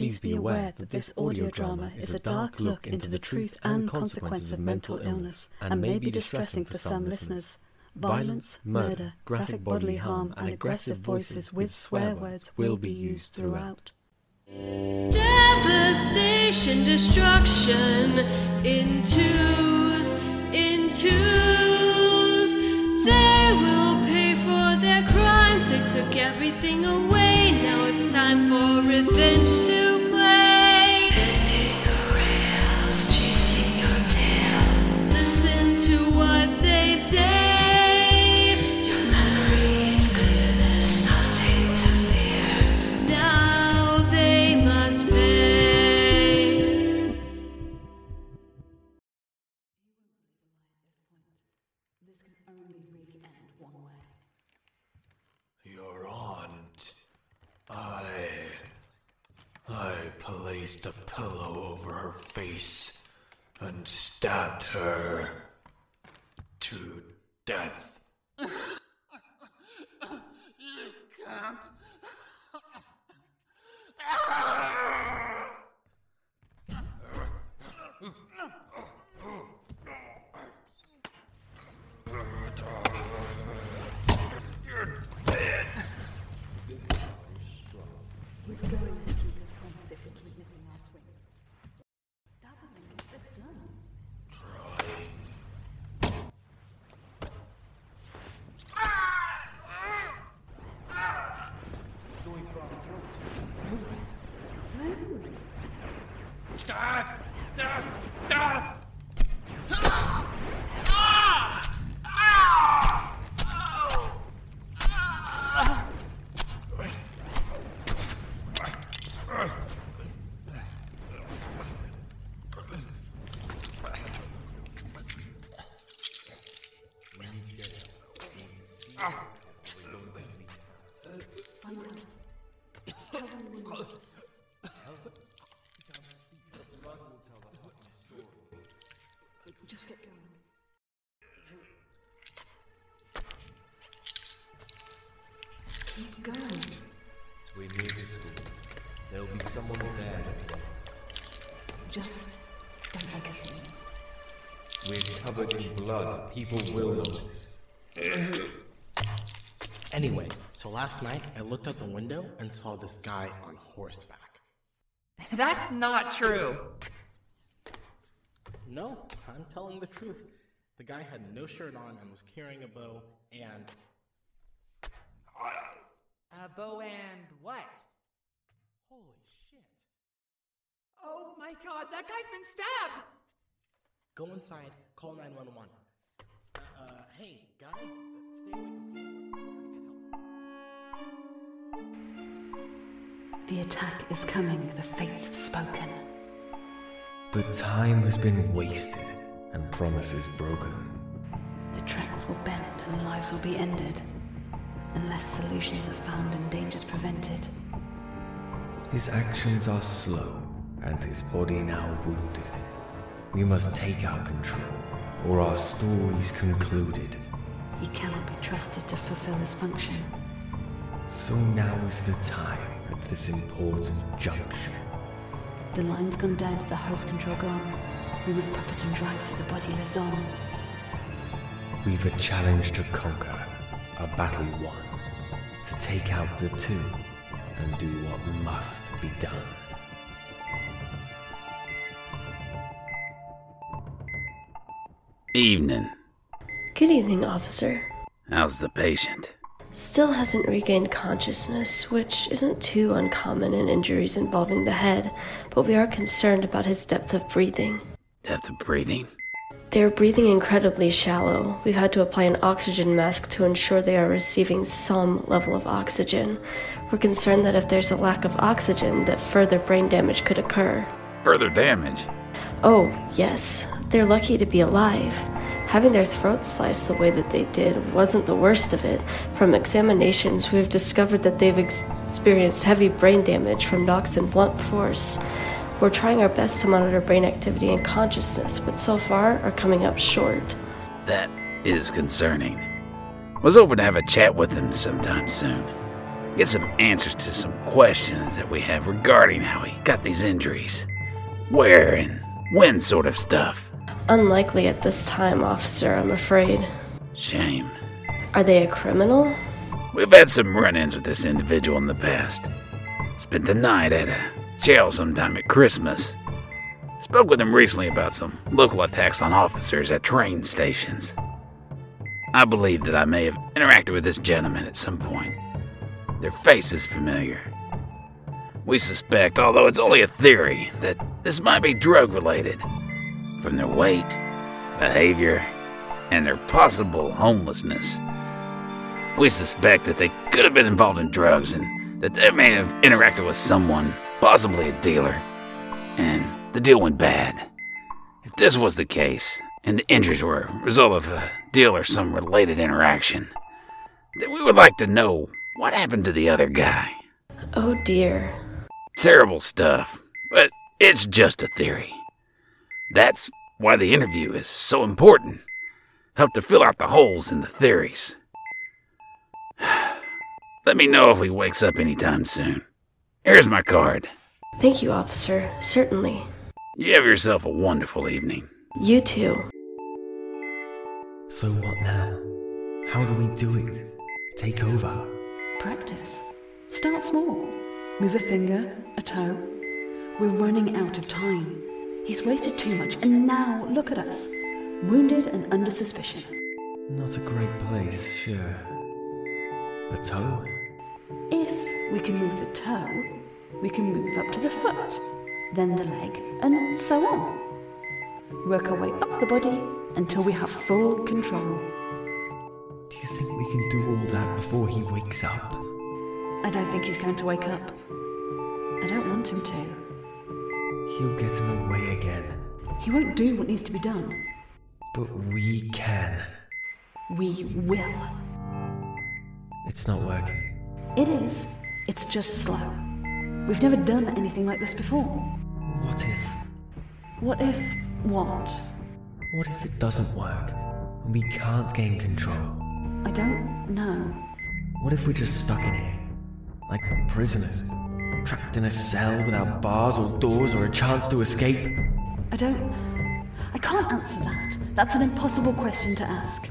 please be aware that this audio drama is a dark look into the truth and consequences of mental illness and may be distressing for some listeners. Violence, murder, graphic bodily harm, and aggressive voices with swear words will be used throughout. Devastation, destruction, in twos, in twos. They will pay for their crimes. They took everything away. Now it's time for revenge to face and stabbed her to death. He's Death! We're covered in blood. People will notice. Anyway, so last night I looked out the window and saw this guy on horseback. That's not true. No, I'm telling the truth. The guy had no shirt on and was carrying a bow and. A bow and what? Holy shit. Oh my god, that guy's been stabbed! Go inside, call 911. Uh, uh hey, guy, uh, stay awake, okay? We're gonna get help. The attack is coming. The fates have spoken. But time has been wasted and promises broken. The tracks will bend and lives will be ended. Unless solutions are found and dangers prevented. His actions are slow, and his body now wounded. We must take our control, or our story's concluded. He cannot be trusted to fulfill his function. So now is the time at this important junction. The line's gone dead, the host control gone. We must puppet and drive so the body lives on. We've a challenge to conquer, a battle won, to take out the two and do what must be done. Evening. Good evening, officer. How's the patient? Still hasn't regained consciousness, which isn't too uncommon in injuries involving the head, but we are concerned about his depth of breathing. Depth of breathing? They're breathing incredibly shallow. We've had to apply an oxygen mask to ensure they are receiving some level of oxygen. We're concerned that if there's a lack of oxygen, that further brain damage could occur. Further damage? Oh, yes. They're lucky to be alive. Having their throats sliced the way that they did wasn't the worst of it. From examinations, we've discovered that they've ex- experienced heavy brain damage from knocks and blunt force. We're trying our best to monitor brain activity and consciousness, but so far are coming up short. That is concerning. Was hoping to have a chat with him sometime soon. get some answers to some questions that we have regarding how he got these injuries. Where and when sort of stuff. Unlikely at this time, officer, I'm afraid. Shame. Are they a criminal? We've had some run ins with this individual in the past. Spent the night at a jail sometime at Christmas. Spoke with him recently about some local attacks on officers at train stations. I believe that I may have interacted with this gentleman at some point. Their face is familiar. We suspect, although it's only a theory, that this might be drug related. From their weight, behavior, and their possible homelessness. We suspect that they could have been involved in drugs and that they may have interacted with someone, possibly a dealer, and the deal went bad. If this was the case, and the injuries were a result of a deal or some related interaction, then we would like to know what happened to the other guy. Oh dear. Terrible stuff, but it's just a theory. That's why the interview is so important. Help to fill out the holes in the theories. Let me know if he wakes up anytime soon. Here's my card. Thank you, officer. Certainly. You have yourself a wonderful evening. You too. So what now? How do we do it? Take over? Practice. Start small. Move a finger, a toe. We're running out of time. He's waited too much, and now look at us. Wounded and under suspicion. Not a great place, sure. A toe? If we can move the toe, we can move up to the foot, then the leg, and so on. Work our way up the body until we have full control. Do you think we can do all that before he wakes up? I don't think he's going to wake up. I don't want him to. He'll get in the way again. He won't do what needs to be done. But we can. We will. It's not working. It is. It's just slow. We've never done anything like this before. What if? What if what? What if it doesn't work and we can't gain control? I don't know. What if we're just stuck in here? Like prisoners? Trapped in a cell without bars or doors or a chance to escape? I don't. I can't answer that. That's an impossible question to ask.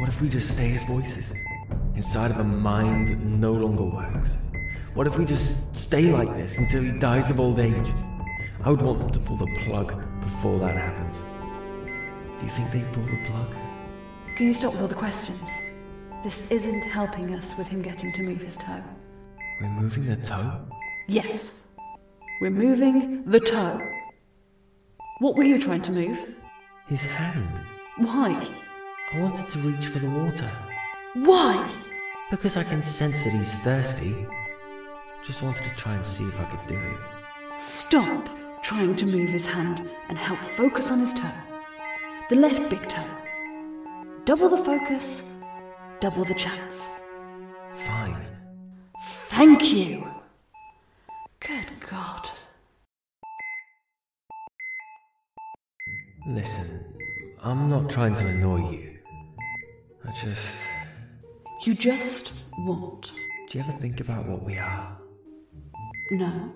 What if we just stay as voices? Inside of a mind that no longer works? What if we just stay like this until he dies of old age? I would want them to pull the plug before that happens. Do you think they'd pull the plug? Can you stop with all the questions? This isn't helping us with him getting to move his toe. We're moving the toe? Yes. We're moving the toe. What were you trying to move? His hand. Why? I wanted to reach for the water. Why? Because I can sense that he's thirsty. Just wanted to try and see if I could do it. Stop trying to move his hand and help focus on his toe. The left big toe. Double the focus, double the chance. Fine. Thank you. Good God. Listen, I'm not trying to annoy you. I just. You just want. Do you ever think about what we are? No.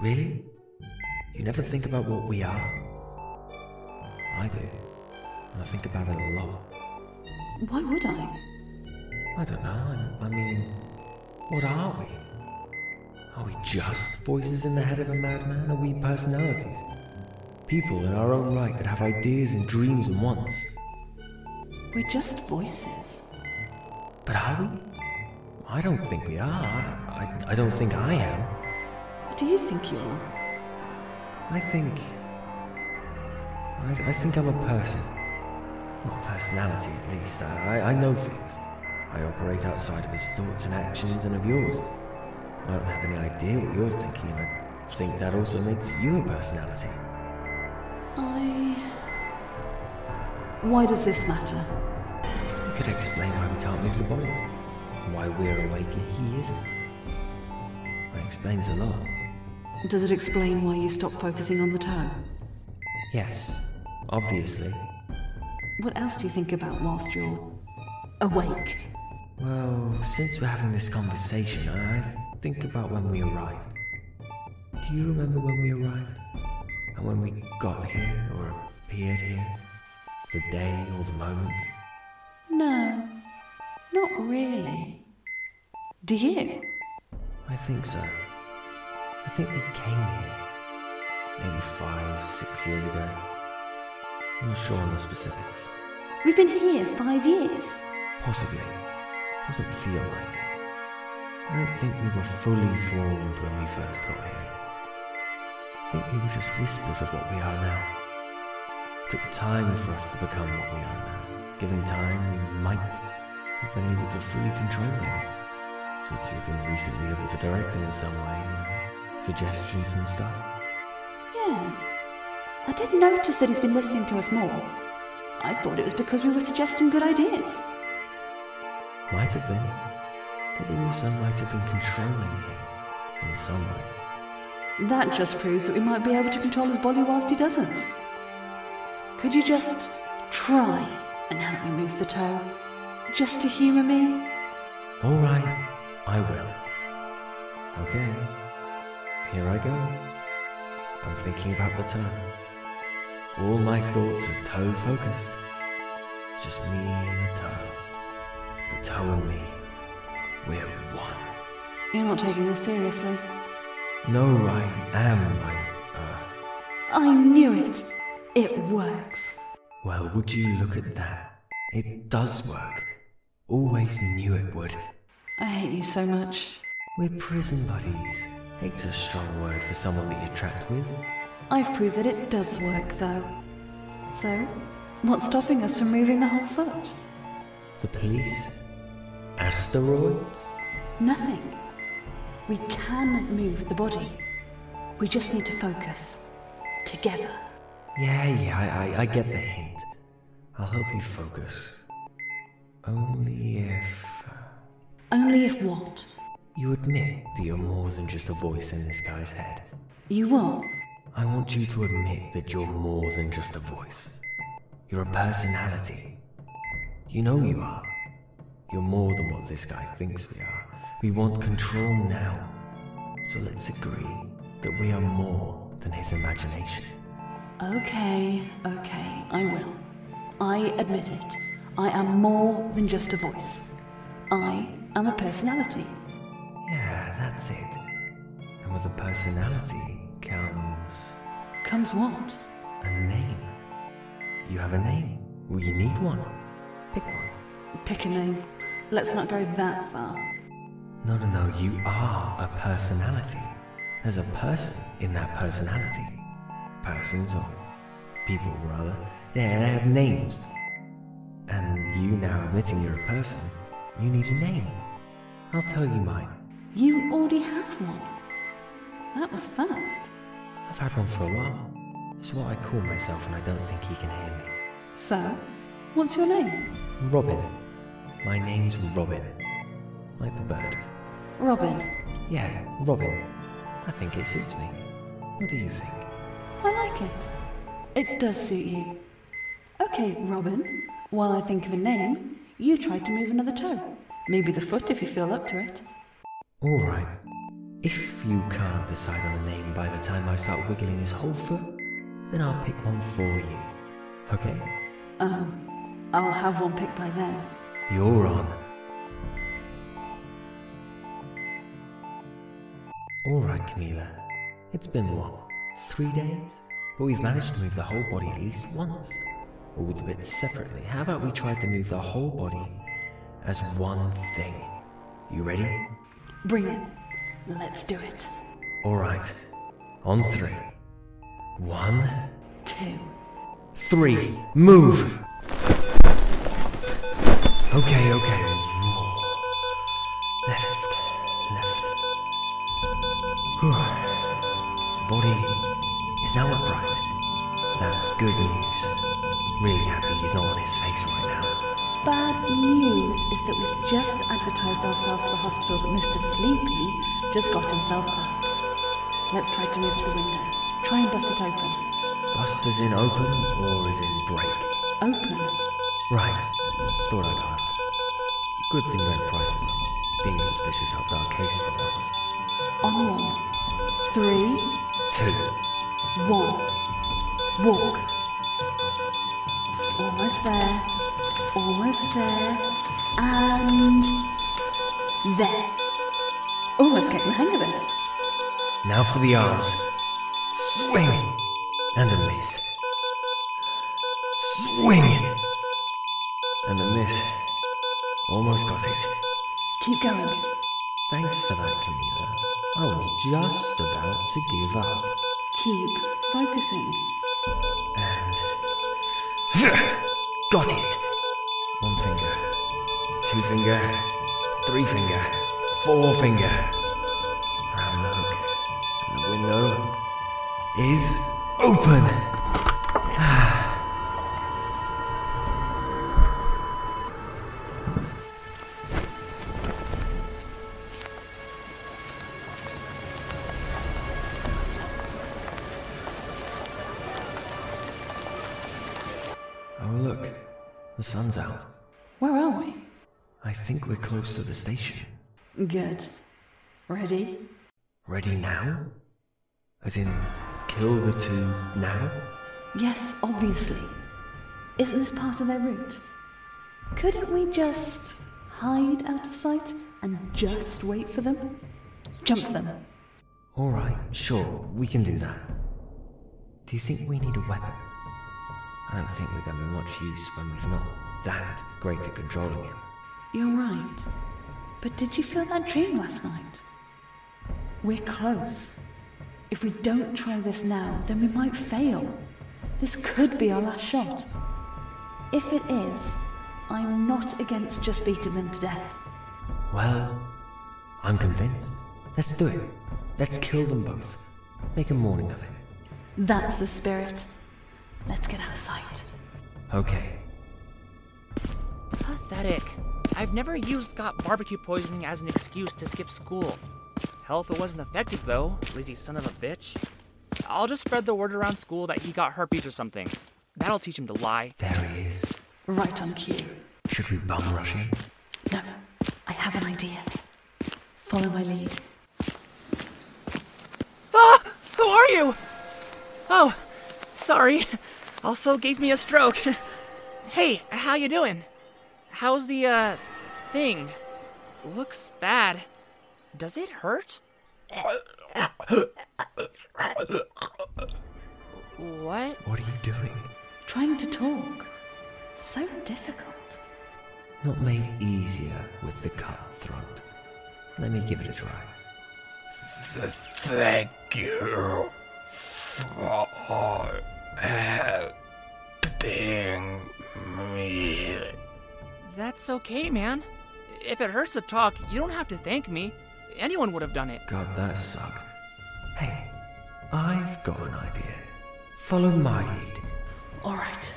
Really? You never think about what we are? I do. I think about it a lot. Why would I? I don't know. I, I mean, what are we? Are we just voices in the head of a madman? Are we personalities? People in our own right that have ideas and dreams and wants. We're just voices. But are we? I don't think we are. I, I don't think I am. What do you think you are? I think. I, I think I'm a person. Not a personality, at least. I, I know things. I operate outside of his thoughts and actions and of yours. I don't have any idea what you're thinking, and I think that also makes you a personality. I. Why does this matter? You could explain why we can't move the body, why we're awake and he isn't. That explains a lot. Does it explain why you stopped focusing on the toe? Yes, obviously. What else do you think about whilst you're awake? Well, since we're having this conversation, I think about when we arrived. Do you remember when we arrived? And when we got here, or appeared here? The day or the moment? No, not really. Do you? I think so. I think we came here maybe five, six years ago. I'm not sure on the specifics. We've been here five years. Possibly. Doesn't feel like it. I don't think we were fully formed when we first got here. I think we were just whispers of what we are now. It took time for us to become what we are now. Given time, we might have been able to fully control them. Since we've been recently able to direct them in some way, suggestions and stuff. Yeah. I did notice that he's been listening to us more. I thought it was because we were suggesting good ideas. Might have been. But we also might have been controlling him in some way. That just proves that we might be able to control his body whilst he doesn't. Could you just try and help me move the toe? Just to humour me? Alright, I will. Okay, here I go. I'm thinking about the toe. All my thoughts are toe focused. Just me and the toe. And me. We're one. You're not taking this seriously. No, I am. I, uh, I knew it. It works. well, would you look at that? It does work. Always knew it would. I hate you so much. We're prison buddies. Hate's a strong word for someone that you're trapped with. I've proved that it does work, though. So, what's stopping us from moving the whole foot? The police? Asteroids? Nothing. We can move the body. We just need to focus. Together. Yeah, yeah, I, I, I get the hint. I'll help you focus. Only if uh, Only if what? you admit that you're more than just a voice in this guy's head. You are? I want you to admit that you're more than just a voice. You're a personality. You know you are. You're more than what this guy thinks we are. We want control now. So let's agree that we are more than his imagination. Okay, okay, I will. I admit it. I am more than just a voice. I am a personality. Yeah, that's it. And with a personality comes Comes what? a name. You have a name. We need one. Pick one. Pick a name. Let's not go that far. No, no, no, you are a personality. There's a person in that personality. Persons, or people rather, they, they have names. And you now admitting you're a person, you need a name. I'll tell you mine. You already have one. That was fast. I've had one for a while. It's what I call myself and I don't think he can hear me. So, what's your name? Robin. My name's Robin. Like the bird. Robin. Yeah, Robin. I think it suits me. What do you think? I like it. It does suit you. Okay, Robin. While I think of a name, you try to move another toe. Maybe the foot if you feel up to it. Alright. If you can't decide on a name by the time I start wiggling his whole foot, then I'll pick one for you. Okay? Um, I'll have one picked by then. You're on. Alright, Camila. It's been what? Three days? But we've managed to move the whole body at least once. All the bits separately. How about we try to move the whole body as one thing? You ready? Bring it. Let's do it. Alright. On three. One, Two. three, move! Okay, okay. Left, left. Whew. The body is now upright. That's good news. Really happy he's not on his face right now. Bad news is that we've just advertised ourselves to the hospital that Mr. Sleepy just got himself up. Let's try to move to the window. Try and bust it open. Bust is in open or is in break? Open. Right. Thought I'd ask. Good thing went private. Being suspicious helped our case for once. On one, three, Two. one. Walk. Almost there. Almost there. And there. Almost getting the hang of this. Now for the arms. Swing! And a miss. Swing! And a miss. Almost got it. Keep going. Thanks for that, Camila. I was just about to give up. Keep focusing. And. Got it! One finger. Two finger. Three finger. Four finger. Around the hook. And the window is open! Sun's out. Where are we? I think we're close to the station. Good. Ready? Ready now? As in, kill the two now? Yes, obviously. Isn't this part of their route? Couldn't we just hide out of sight and just wait for them? Jump them. Alright, sure, we can do that. Do you think we need a weapon? I don't think we're going to be much use when we've not that great at controlling him. You're right. But did you feel that dream last night? We're close. If we don't try this now, then we might fail. This could be our last shot. If it is, I'm not against just beating them to death. Well, I'm convinced. Let's do it. Let's kill them both. Make a morning of it. That's the spirit. Let's get out of sight. Okay. Pathetic. I've never used got barbecue poisoning as an excuse to skip school. Hell if it wasn't effective though, lazy son of a bitch. I'll just spread the word around school that he got herpes or something. That'll teach him to lie. There he is. Right on cue. Should we bum rush him? No, I have an idea. Follow my lead. Ah! Who are you? Oh, sorry. Also gave me a stroke. hey, how you doing? How's the, uh, thing? Looks bad. Does it hurt? What? What are you doing? Trying to talk. So difficult. Not made easier with the cut throat. Let me give it a try. Th- thank you for helping me. That's okay, man. If it hurts to talk, you don't have to thank me. Anyone would have done it. God, that sucked. Hey, I've got an idea. Follow my lead. All right.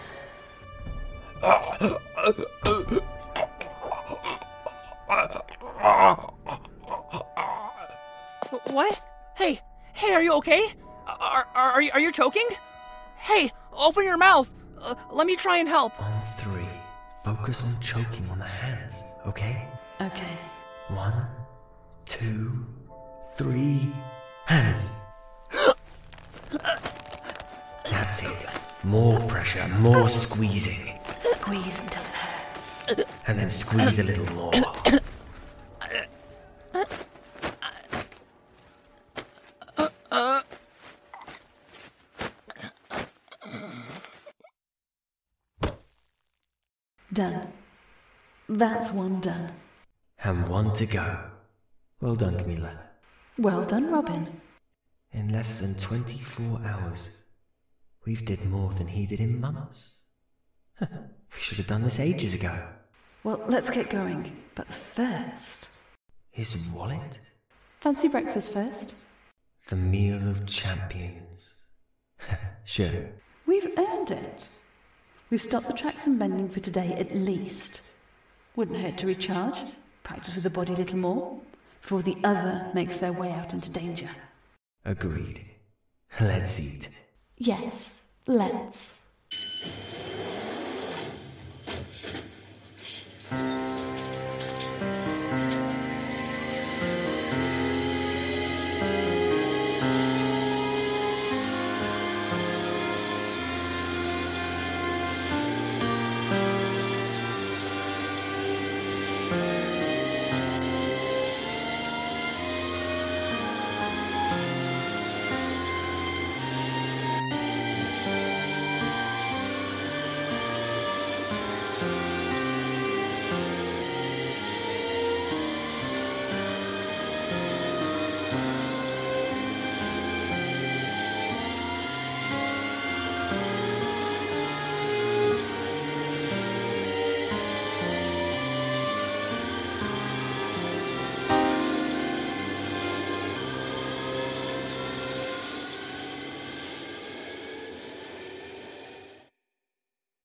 What? Hey, hey, are you okay? Are, are, are, you, are you choking? Hey, open your mouth. Uh, let me try and help. Focus on choking on the hands, okay? Okay. One, two, three, hands. That's it. More pressure, more squeezing. Squeeze until it hurts. And then squeeze a little more. Done. That's one done. And one to go. Well done, Camila. Well done, Robin. In less than 24 hours, we've did more than he did in months. we should have done this ages ago. Well, let's get going. But first, His wallet? fancy breakfast first. The meal of champions. sure. We've earned it. We've stopped the tracks and bending for today at least. Wouldn't hurt to recharge, practice with the body a little more, before the other makes their way out into danger. Agreed. Let's eat. Yes, let's.